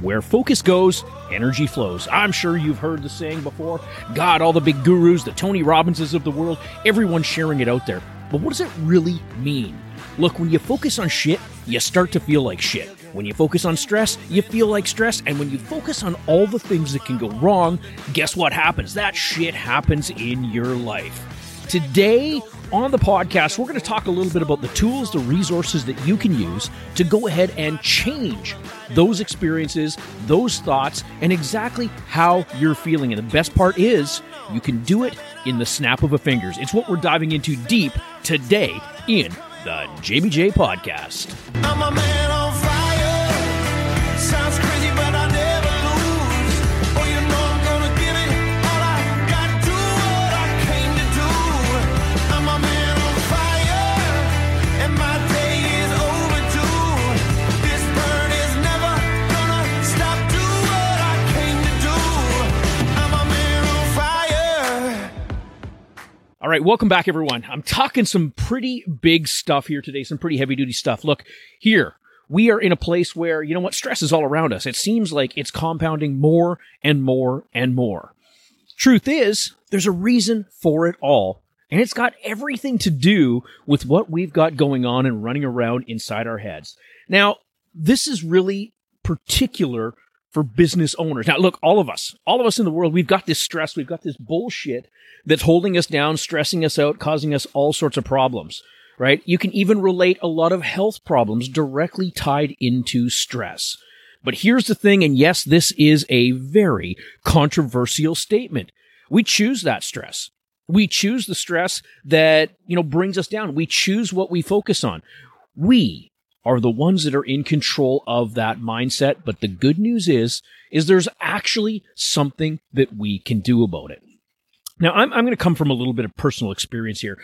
Where focus goes, energy flows. I'm sure you've heard the saying before. God, all the big gurus, the Tony Robbinses of the world, everyone's sharing it out there. But what does it really mean? Look, when you focus on shit, you start to feel like shit. When you focus on stress, you feel like stress. And when you focus on all the things that can go wrong, guess what happens? That shit happens in your life. Today on the podcast, we're going to talk a little bit about the tools, the resources that you can use to go ahead and change those experiences, those thoughts, and exactly how you're feeling. And the best part is, you can do it in the snap of a fingers. It's what we're diving into deep today in the JBJ podcast. All right, welcome back, everyone. I'm talking some pretty big stuff here today, some pretty heavy duty stuff. Look, here, we are in a place where, you know what, stress is all around us. It seems like it's compounding more and more and more. Truth is, there's a reason for it all, and it's got everything to do with what we've got going on and running around inside our heads. Now, this is really particular for business owners. Now, look, all of us, all of us in the world, we've got this stress, we've got this bullshit that's holding us down, stressing us out, causing us all sorts of problems, right? You can even relate a lot of health problems directly tied into stress. But here's the thing, and yes, this is a very controversial statement. We choose that stress. We choose the stress that, you know, brings us down. We choose what we focus on. We are the ones that are in control of that mindset. But the good news is, is there's actually something that we can do about it. Now, I'm, I'm going to come from a little bit of personal experience here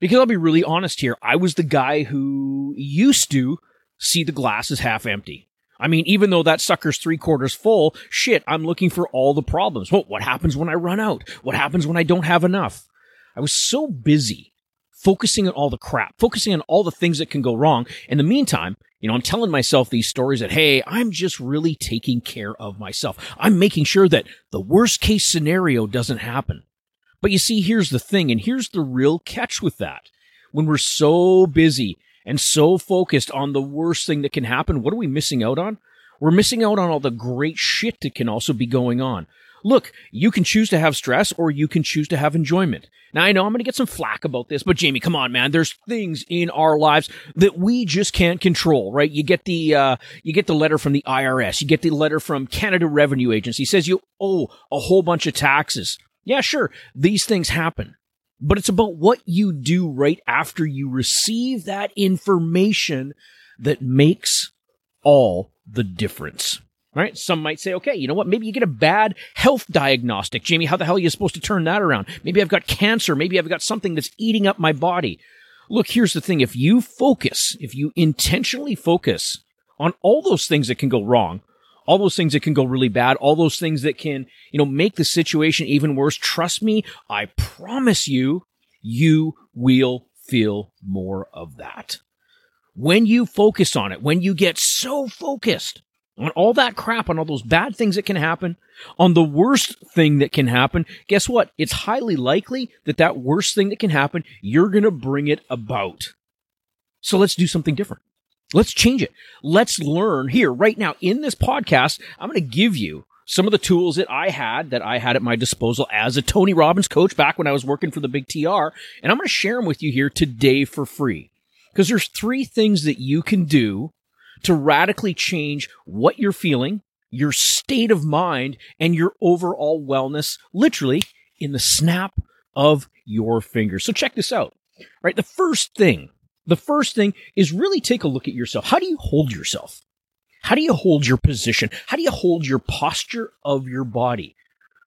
because I'll be really honest here. I was the guy who used to see the glass as half empty. I mean, even though that sucker's three quarters full, shit, I'm looking for all the problems. Well, what happens when I run out? What happens when I don't have enough? I was so busy focusing on all the crap, focusing on all the things that can go wrong. In the meantime, you know, I'm telling myself these stories that, hey, I'm just really taking care of myself. I'm making sure that the worst case scenario doesn't happen. But you see, here's the thing, and here's the real catch with that. When we're so busy and so focused on the worst thing that can happen, what are we missing out on? We're missing out on all the great shit that can also be going on. Look, you can choose to have stress or you can choose to have enjoyment. Now I know I'm going to get some flack about this, but Jamie, come on, man. There's things in our lives that we just can't control, right? You get the, uh, you get the letter from the IRS. You get the letter from Canada Revenue Agency. says you owe a whole bunch of taxes. Yeah, sure. These things happen, but it's about what you do right after you receive that information that makes all the difference. Right? Some might say, okay, you know what? Maybe you get a bad health diagnostic. Jamie, how the hell are you supposed to turn that around? Maybe I've got cancer. Maybe I've got something that's eating up my body. Look, here's the thing. If you focus, if you intentionally focus on all those things that can go wrong, all those things that can go really bad, all those things that can, you know, make the situation even worse. Trust me, I promise you, you will feel more of that. When you focus on it, when you get so focused on all that crap, on all those bad things that can happen, on the worst thing that can happen, guess what? It's highly likely that that worst thing that can happen, you're going to bring it about. So let's do something different. Let's change it. Let's learn here right now in this podcast. I'm going to give you some of the tools that I had that I had at my disposal as a Tony Robbins coach back when I was working for the big TR. And I'm going to share them with you here today for free because there's three things that you can do to radically change what you're feeling, your state of mind, and your overall wellness, literally in the snap of your fingers. So check this out. Right. The first thing the first thing is really take a look at yourself. How do you hold yourself? How do you hold your position? How do you hold your posture of your body?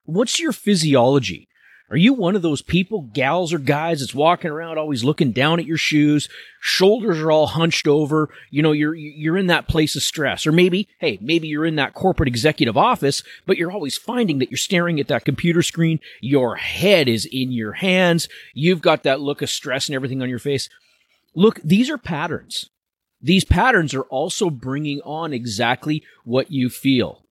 What's your physiology? Are you one of those people, gals or guys that's walking around always looking down at your shoes, shoulders are all hunched over, you know, you're you're in that place of stress. Or maybe, hey, maybe you're in that corporate executive office, but you're always finding that you're staring at that computer screen, your head is in your hands, you've got that look of stress and everything on your face. Look, these are patterns. These patterns are also bringing on exactly what you feel.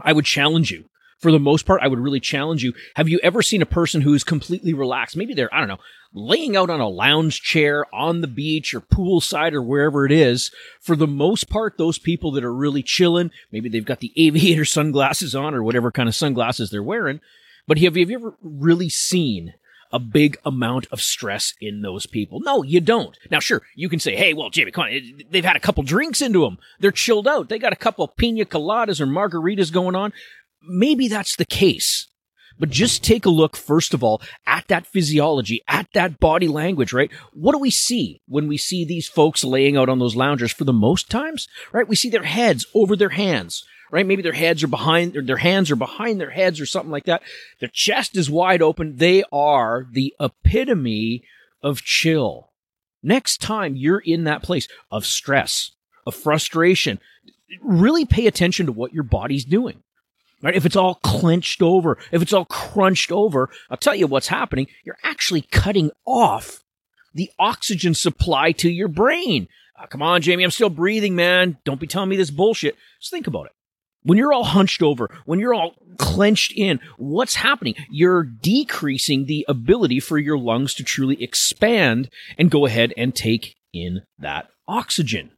I would challenge you. For the most part, I would really challenge you. Have you ever seen a person who's completely relaxed? Maybe they're, I don't know, laying out on a lounge chair on the beach or poolside or wherever it is. For the most part, those people that are really chilling, maybe they've got the aviator sunglasses on or whatever kind of sunglasses they're wearing. But have you ever really seen a big amount of stress in those people. No, you don't. Now, sure, you can say, hey, well, Jamie, come on. Eh, they've had a couple drinks into them. They're chilled out. They got a couple pina coladas or margaritas going on. Maybe that's the case. But just take a look, first of all, at that physiology, at that body language, right? What do we see when we see these folks laying out on those loungers for the most times, right? We see their heads over their hands right? Maybe their heads are behind, their hands are behind their heads or something like that. Their chest is wide open. They are the epitome of chill. Next time you're in that place of stress, of frustration, really pay attention to what your body's doing. Right? If it's all clenched over, if it's all crunched over, I'll tell you what's happening. You're actually cutting off the oxygen supply to your brain. Oh, come on, Jamie, I'm still breathing, man. Don't be telling me this bullshit. Just think about it. When you're all hunched over, when you're all clenched in, what's happening? You're decreasing the ability for your lungs to truly expand and go ahead and take in that oxygen.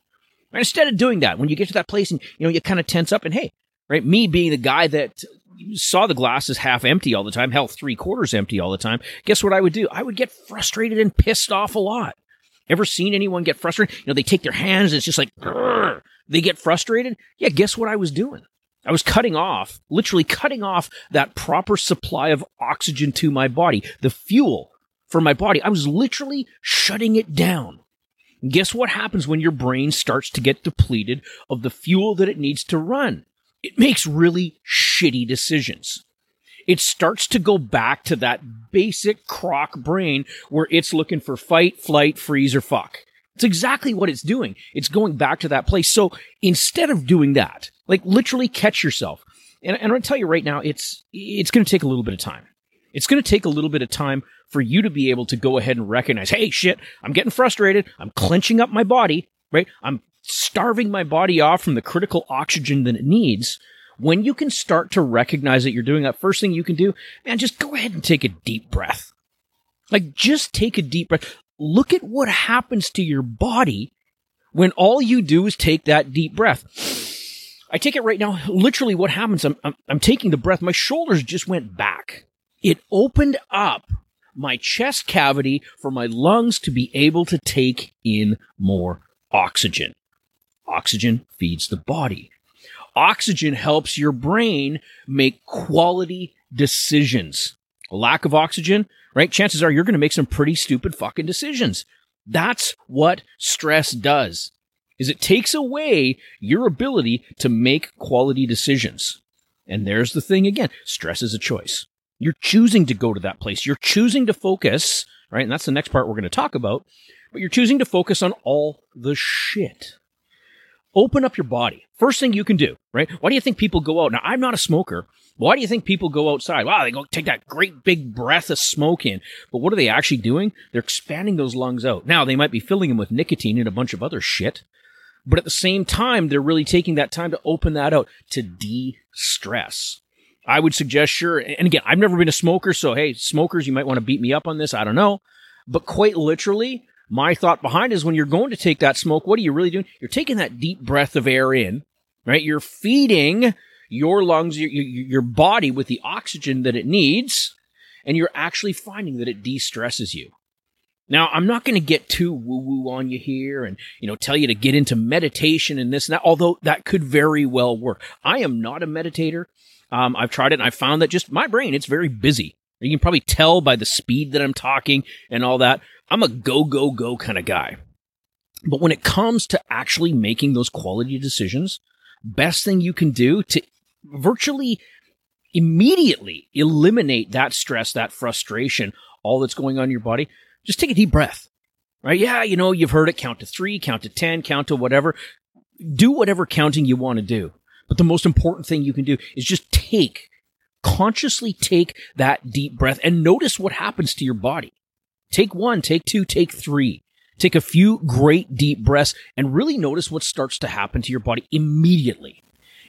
Instead of doing that, when you get to that place and you know you kind of tense up and hey, right, me being the guy that saw the glass as half empty all the time, hell, three quarters empty all the time, guess what I would do? I would get frustrated and pissed off a lot. Ever seen anyone get frustrated? You know, they take their hands and it's just like, they get frustrated. Yeah, guess what I was doing? I was cutting off, literally cutting off that proper supply of oxygen to my body, the fuel for my body. I was literally shutting it down. Guess what happens when your brain starts to get depleted of the fuel that it needs to run? It makes really shitty decisions. It starts to go back to that basic croc brain where it's looking for fight, flight, freeze, or fuck. It's exactly what it's doing. It's going back to that place. So instead of doing that, like literally catch yourself. And, and I'm going to tell you right now, it's, it's going to take a little bit of time. It's going to take a little bit of time for you to be able to go ahead and recognize, hey, shit, I'm getting frustrated. I'm clenching up my body, right? I'm starving my body off from the critical oxygen that it needs. When you can start to recognize that you're doing that, first thing you can do, man, just go ahead and take a deep breath. Like, just take a deep breath look at what happens to your body when all you do is take that deep breath. I take it right now. Literally, what happens? I'm, I'm, I'm taking the breath. My shoulders just went back. It opened up my chest cavity for my lungs to be able to take in more oxygen. Oxygen feeds the body. Oxygen helps your brain make quality decisions. A lack of oxygen right? Chances are you're going to make some pretty stupid fucking decisions. That's what stress does. Is it takes away your ability to make quality decisions. And there's the thing again. Stress is a choice. You're choosing to go to that place. You're choosing to focus, right? And that's the next part we're going to talk about. But you're choosing to focus on all the shit. Open up your body. First thing you can do, right? Why do you think people go out? Now, I'm not a smoker, why do you think people go outside? Wow, they go take that great big breath of smoke in. But what are they actually doing? They're expanding those lungs out. Now, they might be filling them with nicotine and a bunch of other shit. But at the same time, they're really taking that time to open that out to de-stress. I would suggest, sure. And again, I've never been a smoker. So, hey, smokers, you might want to beat me up on this. I don't know. But quite literally, my thought behind is when you're going to take that smoke, what are you really doing? You're taking that deep breath of air in, right? You're feeding your lungs, your, your body with the oxygen that it needs, and you're actually finding that it de-stresses you. Now, I'm not going to get too woo woo on you here and, you know, tell you to get into meditation and this and that, although that could very well work. I am not a meditator. Um, I've tried it and I found that just my brain, it's very busy. You can probably tell by the speed that I'm talking and all that. I'm a go, go, go kind of guy. But when it comes to actually making those quality decisions, best thing you can do to virtually immediately eliminate that stress, that frustration, all that's going on in your body, just take a deep breath. Right? Yeah, you know, you've heard it count to three, count to 10, count to whatever. Do whatever counting you want to do. But the most important thing you can do is just take, consciously take that deep breath and notice what happens to your body. Take one, take two, take three. Take a few great deep breaths and really notice what starts to happen to your body immediately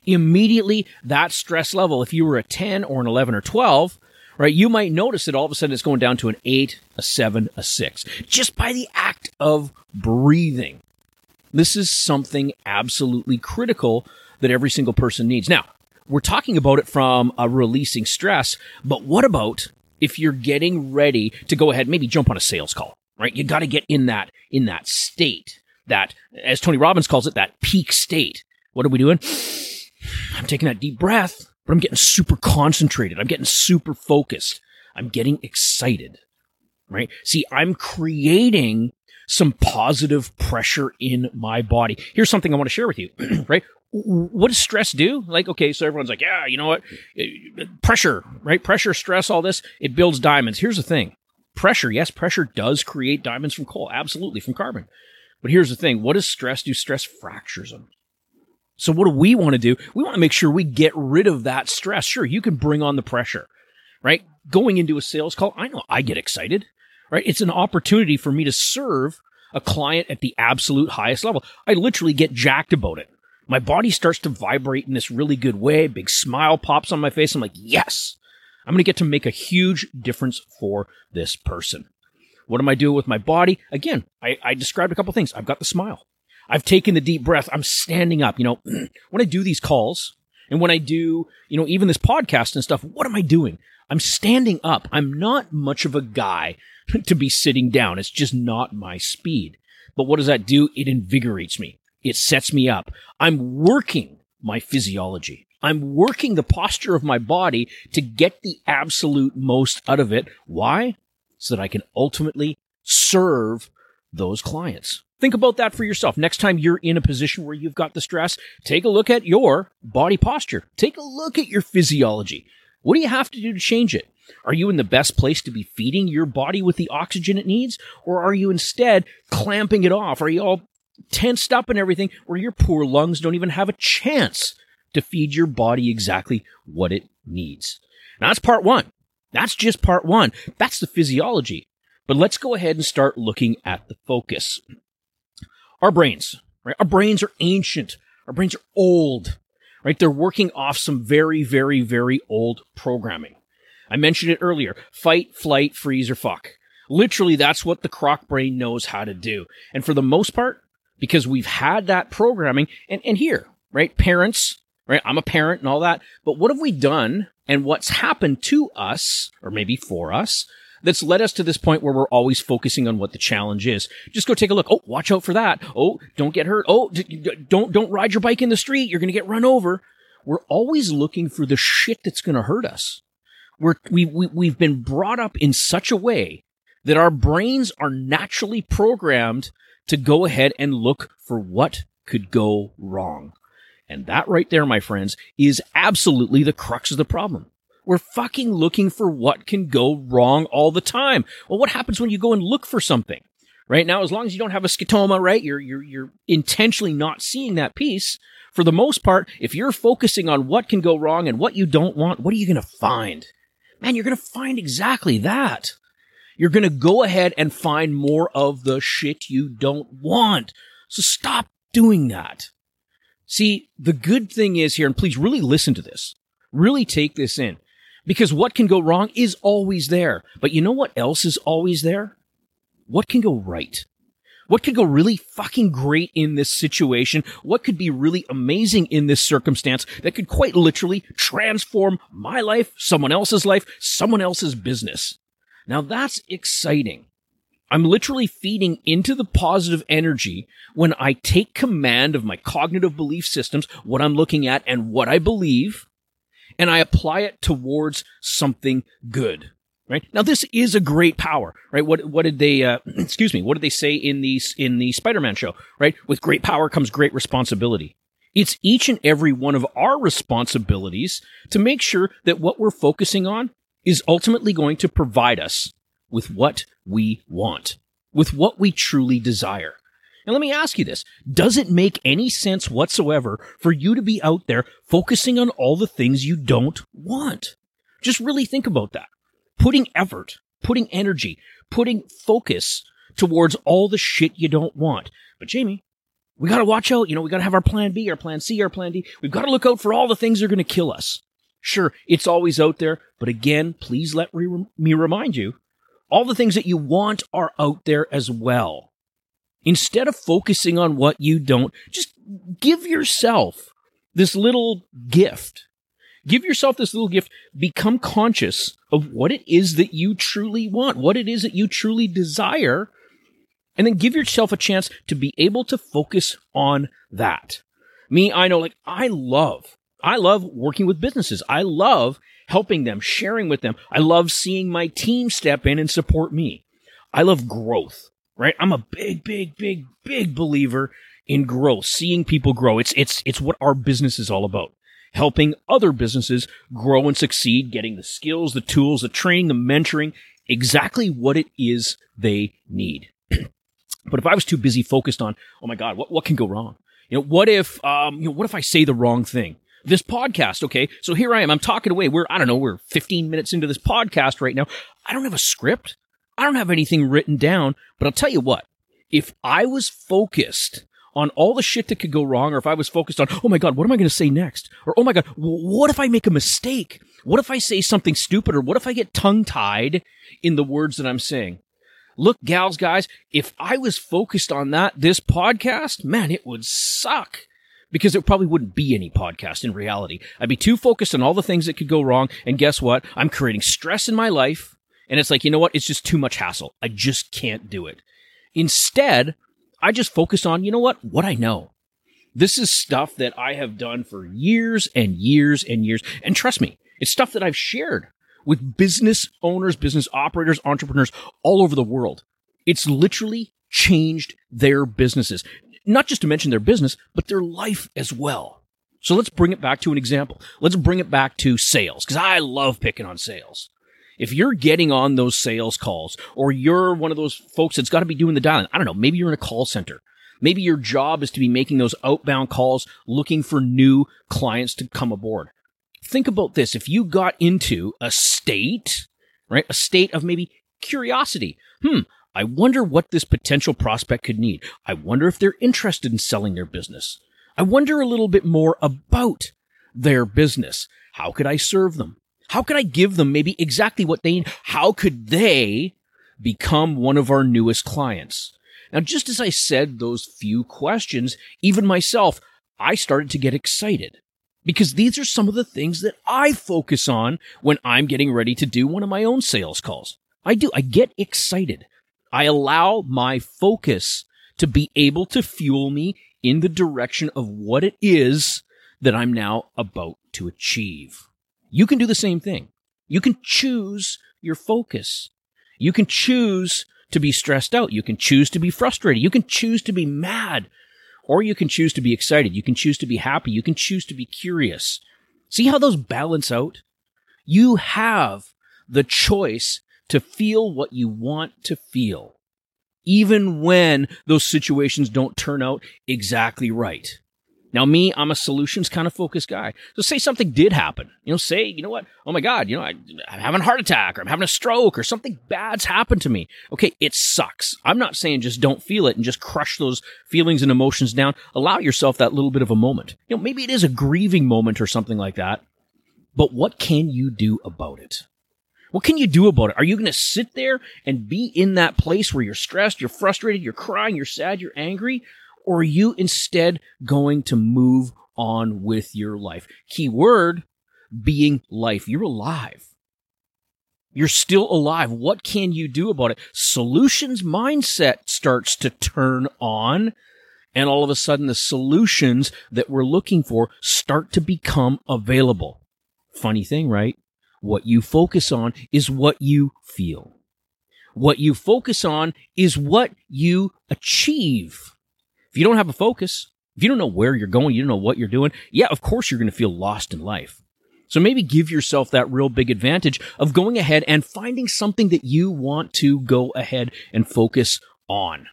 immediately that stress level, if you were a 10 or an 11 or 12, right, you might notice that all of a sudden it's going down to an 8, a 7, a 6, just by the act of breathing. This is something absolutely critical that every single person needs. Now, we're talking about it from a releasing stress, but what about if you're getting ready to go ahead, maybe jump on a sales call, right? You got to get in that, in that state, that, as Tony Robbins calls it, that peak state. What are we doing? I'm taking that deep breath, but I'm getting super concentrated. I'm getting super focused. I'm getting excited, right? See, I'm creating some positive pressure in my body. Here's something I want to share with you, right? What does stress do? Like, okay, so everyone's like, yeah, you know what? Pressure, right? Pressure, stress, all this, it builds diamonds. Here's the thing pressure, yes, pressure does create diamonds from coal, absolutely, from carbon. But here's the thing what does stress do? Stress fractures them. So what do we want to do? We want to make sure we get rid of that stress. Sure, you can bring on the pressure, right? Going into a sales call, I know I get excited, right? It's an opportunity for me to serve a client at the absolute highest level. I literally get jacked about it. My body starts to vibrate in this really good way. Big smile pops on my face. I'm like, yes, I'm going to get to make a huge difference for this person. What am I doing with my body? Again, I, I described a couple things. I've got the smile. I've taken the deep breath. I'm standing up. You know, when I do these calls and when I do, you know, even this podcast and stuff, what am I doing? I'm standing up. I'm not much of a guy to be sitting down. It's just not my speed. But what does that do? It invigorates me. It sets me up. I'm working my physiology. I'm working the posture of my body to get the absolute most out of it. Why? So that I can ultimately serve those clients. Think about that for yourself. Next time you're in a position where you've got the stress, take a look at your body posture. Take a look at your physiology. What do you have to do to change it? Are you in the best place to be feeding your body with the oxygen it needs? Or are you instead clamping it off? Are you all tensed up and everything where your poor lungs don't even have a chance to feed your body exactly what it needs? Now that's part one. That's just part one. That's the physiology. But let's go ahead and start looking at the focus. Our brains, right? Our brains are ancient. Our brains are old, right? They're working off some very, very, very old programming. I mentioned it earlier. Fight, flight, freeze, or fuck. Literally, that's what the croc brain knows how to do. And for the most part, because we've had that programming, and, and here, right? Parents, right? I'm a parent and all that. But what have we done and what's happened to us, or maybe for us, that's led us to this point where we're always focusing on what the challenge is. Just go take a look. Oh, watch out for that. Oh, don't get hurt. Oh, don't, don't ride your bike in the street. You're going to get run over. We're always looking for the shit that's going to hurt us. We're, we, we, we've been brought up in such a way that our brains are naturally programmed to go ahead and look for what could go wrong. And that right there, my friends, is absolutely the crux of the problem. We're fucking looking for what can go wrong all the time. Well, what happens when you go and look for something? Right now, as long as you don't have a scotoma, right? You're, you're, you're intentionally not seeing that piece. For the most part, if you're focusing on what can go wrong and what you don't want, what are you going to find? Man, you're going to find exactly that. You're going to go ahead and find more of the shit you don't want. So stop doing that. See, the good thing is here, and please really listen to this. Really take this in. Because what can go wrong is always there. But you know what else is always there? What can go right? What could go really fucking great in this situation? What could be really amazing in this circumstance that could quite literally transform my life, someone else's life, someone else's business? Now that's exciting. I'm literally feeding into the positive energy when I take command of my cognitive belief systems, what I'm looking at and what I believe, and I apply it towards something good. Right now, this is a great power, right? What what did they? Uh, excuse me. What did they say in the in the Spider-Man show? Right, with great power comes great responsibility. It's each and every one of our responsibilities to make sure that what we're focusing on is ultimately going to provide us with what we want, with what we truly desire. And let me ask you this. Does it make any sense whatsoever for you to be out there focusing on all the things you don't want? Just really think about that. Putting effort, putting energy, putting focus towards all the shit you don't want. But Jamie, We got to watch out. You know, we got to have our plan B, our plan C, our plan D. We've got to look out for all the things that are going to kill us. Sure, it's always out there, but again, please let re- me remind you all the things that you want are out there as well. Instead of focusing on what you don't, just give yourself this little gift. Give yourself this little gift. Become conscious of what it is that you truly want, what it is that you truly desire, and then give yourself a chance to be able to focus on that. Me, I know, like, I love, I love working with businesses. I love helping them, sharing with them. I love seeing my team step in and support me. I love growth, right? I'm a big, big, big, big believer in growth, seeing people grow. It's, it's, it's what our business is all about. Helping other businesses grow and succeed, getting the skills, the tools, the training, the mentoring, exactly what it is they need. but if I was too busy focused on, oh my God, what, what can go wrong? You know, what if, um, you know, what if I say the wrong thing? This podcast, okay? So here I am. I'm talking away. We're, I don't know, we're 15 minutes into this podcast right now. I don't have a script. I don't have anything written down, but I'll tell you what, if I was focused on all the shit that could go wrong, or if I was focused on, oh my God, what am I going to say next? Or, oh my God, what if I make a mistake? What if I say something stupid? Or what if I get tongue tied in the words that I'm saying? Look, gals, guys, if I was focused on that, this podcast, man, it would suck because it probably wouldn't be any podcast in reality. I'd be too focused on all the things that could go wrong. And guess what? I'm creating stress in my life. And it's like, you know what? It's just too much hassle. I just can't do it. Instead, I just focus on, you know what? What I know. This is stuff that I have done for years and years and years. And trust me, it's stuff that I've shared with business owners, business operators, entrepreneurs all over the world. It's literally changed their businesses. Not just to mention their business, but their life as well. So let's bring it back to an example. Let's bring it back to sales, because I love picking on sales. If you're getting on those sales calls, or you're one of those folks that's got to be doing the dialing, I don't know, maybe you're in a call center. Maybe your job is to be making those outbound calls, looking for new clients to come aboard. Think about this. If you got into a state, right, a state of maybe curiosity, hmm, I wonder what this potential prospect could need. I wonder if they're interested in selling their business. I wonder a little bit more about their business. How could I serve them? How could I give them maybe exactly what they need? How could they become one of our newest clients? Now, just as I said those few questions, even myself, I started to get excited because these are some of the things that I focus on when I'm getting ready to do one of my own sales calls. I do. I get excited. I allow my focus to be able to fuel me in the direction of what it is that I'm now about to achieve. You can do the same thing. You can choose your focus. You can choose to be stressed out. You can choose to be frustrated. You can choose to be mad. Or you can choose to be excited. You can choose to be happy. You can choose to be curious. See how those balance out? You have the choice to feel what you want to feel, even when those situations don't turn out exactly right. Now, me, I'm a solutions kind of focused guy. So say something did happen. You know, say, you know what? Oh my God, you know, I, am having a heart attack or I'm having a stroke or something bad's happened to me. Okay, it sucks. I'm not saying just don't feel it and just crush those feelings and emotions down. Allow yourself that little bit of a moment. You know, maybe it is a grieving moment or something like that. But what can you do about it? What can you do about it? Are you going to sit there and be in that place where you're stressed, you're frustrated, you're crying, you're sad, you're angry? Or are you instead going to move on with your life? Keyword being life. You're alive. You're still alive. What can you do about it? Solutions mindset starts to turn on. And all of a sudden, the solutions that we're looking for start to become available. Funny thing, right? What you focus on is what you feel. What you focus on is what you achieve. If you don't have a focus, if you don't know where you're going, you don't know what you're doing, yeah, of course you're going to feel lost in life. So maybe give yourself that real big advantage of going ahead and finding something that you want to go ahead and focus on.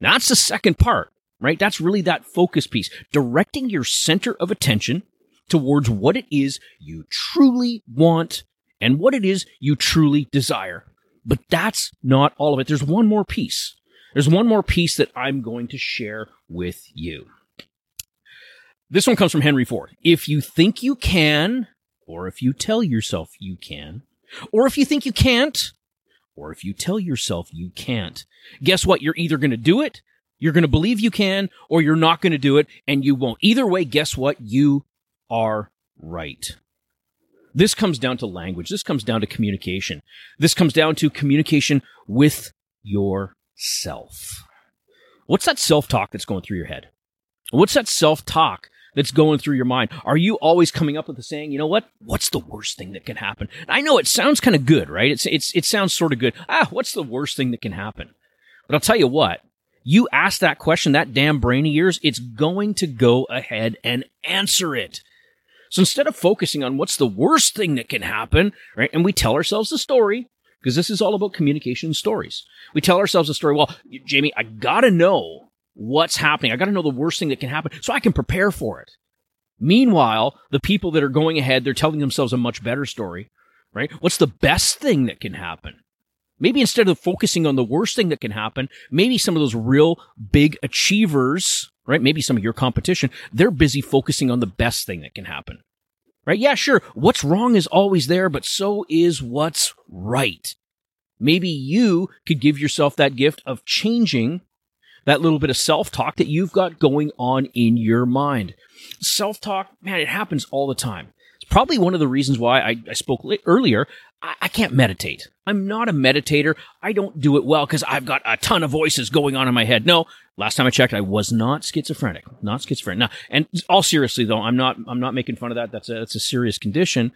Now, that's the second part, right? That's really that focus piece, directing your center of attention towards what it is you truly want and what it is you truly desire. But that's not all of it. There's one more piece. There's one more piece that I'm going to share with you. This one comes from Henry Ford. If you think you can, or if you tell yourself you can, or if you think you can't, or if you tell yourself you can't, guess what? You're either going to do it, you're going to believe you can, or you're not going to do it and you won't. Either way, guess what? You are right. This comes down to language. This comes down to communication. This comes down to communication with yourself. What's that self talk that's going through your head? What's that self talk that's going through your mind? Are you always coming up with the saying, you know what? What's the worst thing that can happen? I know it sounds kind of good, right? It's, it's, it sounds sort of good. Ah, what's the worst thing that can happen? But I'll tell you what, you ask that question, that damn brain of yours, it's going to go ahead and answer it. So instead of focusing on what's the worst thing that can happen, right? And we tell ourselves the story, because this is all about communication stories. We tell ourselves a story. Well, Jamie, I gotta know what's happening. I gotta know the worst thing that can happen so I can prepare for it. Meanwhile, the people that are going ahead, they're telling themselves a much better story, right? What's the best thing that can happen? Maybe instead of focusing on the worst thing that can happen, maybe some of those real big achievers, right? Maybe some of your competition, they're busy focusing on the best thing that can happen, right? Yeah, sure. What's wrong is always there, but so is what's right. Maybe you could give yourself that gift of changing that little bit of self talk that you've got going on in your mind. Self talk, man, it happens all the time. Probably one of the reasons why I, I spoke earlier I, I can't meditate. I'm not a meditator. I don't do it well because I've got a ton of voices going on in my head. No, last time I checked, I was not schizophrenic. Not schizophrenic. Now, and all seriously though, I'm not. I'm not making fun of that. That's a that's a serious condition.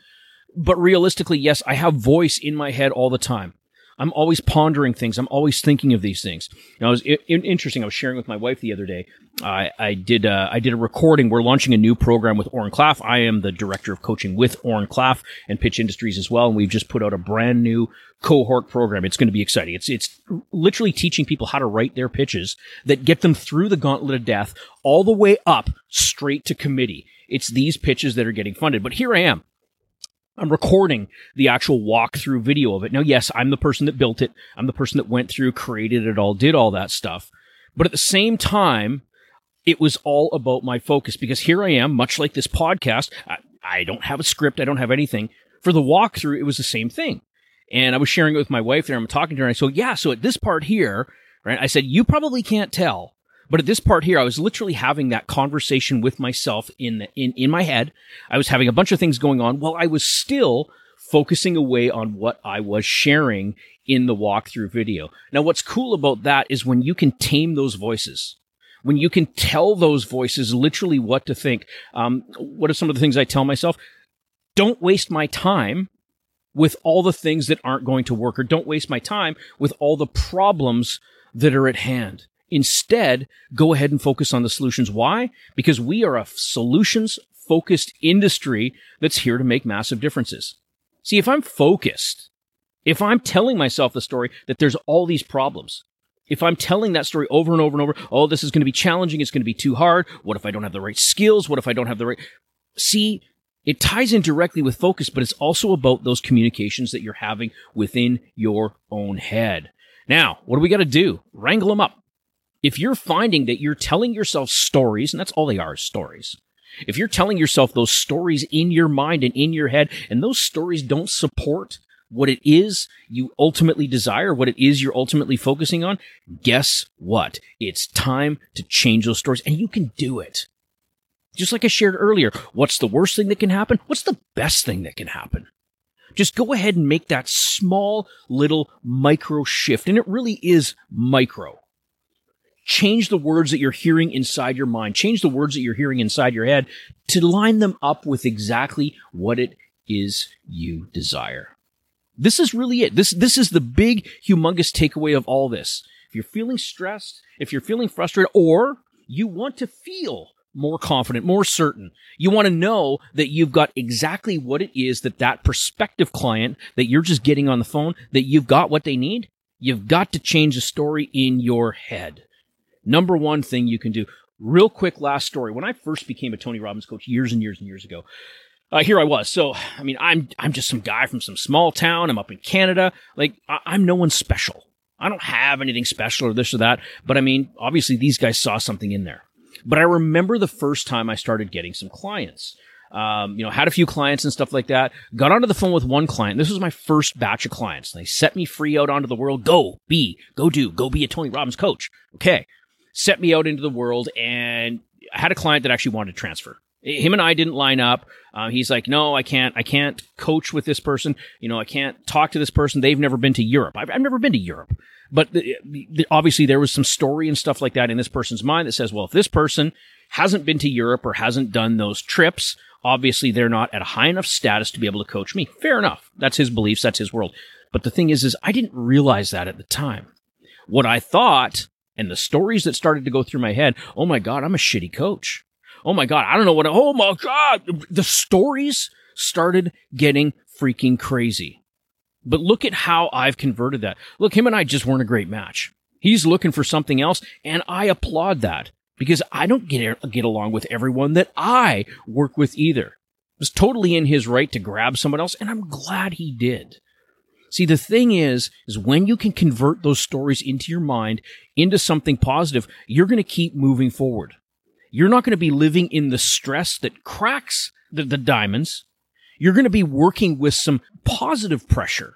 But realistically, yes, I have voice in my head all the time. I'm always pondering things. I'm always thinking of these things. Know, it was I- interesting. I was sharing with my wife the other day. I, I did uh, I did a recording. We're launching a new program with Oren Klaff. I am the director of coaching with Oren Klaff and Pitch Industries as well. And we've just put out a brand new cohort program. It's going to be exciting. It's it's literally teaching people how to write their pitches that get them through the gauntlet of death all the way up straight to committee. It's these pitches that are getting funded. But here I am I'm recording the actual walkthrough video of it. Now, yes, I'm the person that built it. I'm the person that went through, created it all, did all that stuff. But at the same time, it was all about my focus because here I am, much like this podcast. I, I don't have a script. I don't have anything. For the walkthrough, it was the same thing. And I was sharing it with my wife there. I'm talking to her and I said, yeah, so at this part here, right, I said, you probably can't tell, but at this part here, I was literally having that conversation with myself in, the, in, in my head. I was having a bunch of things going on while I was still focusing away on what I was sharing in the walkthrough video. Now, what's cool about that is when you can tame those voices, when you can tell those voices literally what to think. Um, what are some of the things I tell myself? Don't waste my time with all the things that aren't going to work, or don't waste my time with all the problems that are at hand. Instead, go ahead and focus on the solutions. Why? Because we are a solutions focused industry that's here to make massive differences. See, if I'm focused, if I'm telling myself the story that there's all these problems, if I'm telling that story over and over and over, oh, this is going to be challenging. It's going to be too hard. What if I don't have the right skills? What if I don't have the right? See, it ties in directly with focus, but it's also about those communications that you're having within your own head. Now, what do we got to do? Wrangle them up if you're finding that you're telling yourself stories, and that's all they are stories. If you're telling yourself those stories in your mind and in your head, and those stories don't support what it is you ultimately desire, what it is you're ultimately focusing on, guess what? It's time to change those stories and you can do it. Just like I shared earlier, what's the worst thing that can happen? What's the best thing that can happen? Just go ahead and make that small little micro shift. And it really is micro change the words that you're hearing inside your mind, change the words that you're hearing inside your head to line them up with exactly what it is you desire. This is really it. This, this is the big, humongous takeaway of all this. If you're feeling stressed, if you're feeling frustrated, or you want to feel more confident, more certain. You want to know that you've got exactly what it is that that prospective client that you're just getting on the phone, that you've got what they need. You've got to change the story in your head. Number one thing you can do. Real quick last story. When I first became a Tony Robbins coach years and years and years ago, uh, here I was. So, I mean, I'm I'm just some guy from some small town. I'm up in Canada. Like, I, am no one special. I don't have anything special or this or that. But I mean, obviously these guys saw something in there. But I remember the first time I started getting some clients. Um, you know, had a few clients and stuff like that. Got onto the phone with one client. This was my first batch of clients. They set me free out onto the world. Go be, go do, go be a Tony Robbins coach. Okay. Set me out into the world and I had a client that actually wanted to transfer. Him and I didn't line up. Uh, he's like, no, I can't, I can't coach with this person. You know, I can't talk to this person. They've never been to Europe. I've, I've never been to Europe. But the, the, obviously there was some story and stuff like that in this person's mind that says, well, if this person hasn't been to Europe or hasn't done those trips, obviously they're not at a high enough status to be able to coach me. Fair enough. That's his beliefs. That's his world. But the thing is, is I didn't realize that at the time. What I thought and the stories that started to go through my head, oh my God, I'm a shitty coach. Oh my God, I don't know what, oh my God. The stories started getting freaking crazy. But look at how I've converted that. Look, him and I just weren't a great match. He's looking for something else, and I applaud that because I don't get get along with everyone that I work with either. It was totally in his right to grab someone else, and I'm glad he did. See, the thing is, is when you can convert those stories into your mind into something positive, you're going to keep moving forward. You're not going to be living in the stress that cracks the, the diamonds. You're going to be working with some positive pressure,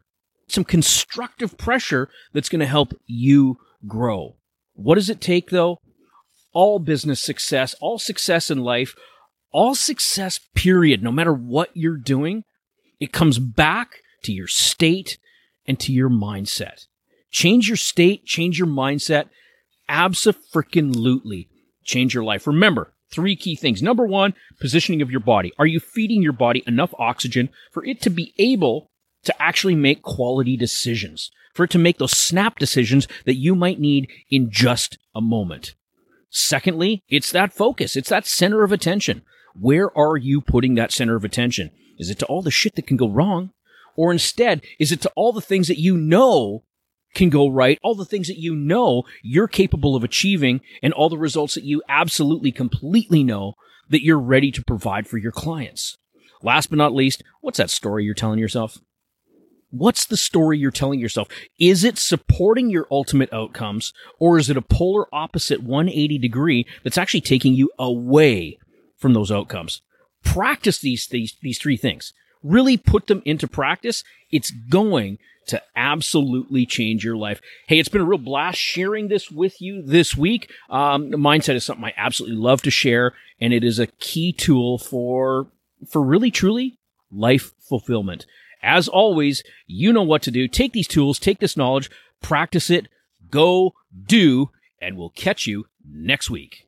some constructive pressure that's going to help you grow. What does it take though? All business success, all success in life, all success, period, no matter what you're doing, it comes back to your state and to your mindset. Change your state, change your mindset. Absolutely change your life. Remember, three key things. Number one, positioning of your body. Are you feeding your body enough oxygen for it to be able to actually make quality decisions? For it to make those snap decisions that you might need in just a moment. Secondly, it's that focus. It's that center of attention. Where are you putting that center of attention? Is it to all the shit that can go wrong? Or instead, is it to all the things that you know can go right, all the things that you know you're capable of achieving, and all the results that you absolutely completely know that you're ready to provide for your clients? Last but not least, what's that story you're telling yourself? What's the story you're telling yourself? Is it supporting your ultimate outcomes, or is it a polar opposite 180 degree that's actually taking you away from those outcomes? Practice these, these, these three things really put them into practice, it's going to absolutely change your life. Hey, it's been a real blast sharing this with you this week. Um, mindset is something I absolutely love to share, and it is a key tool for for really truly life fulfillment. As always, you know what to do. Take these tools, take this knowledge, practice it, go do, and we'll catch you next week.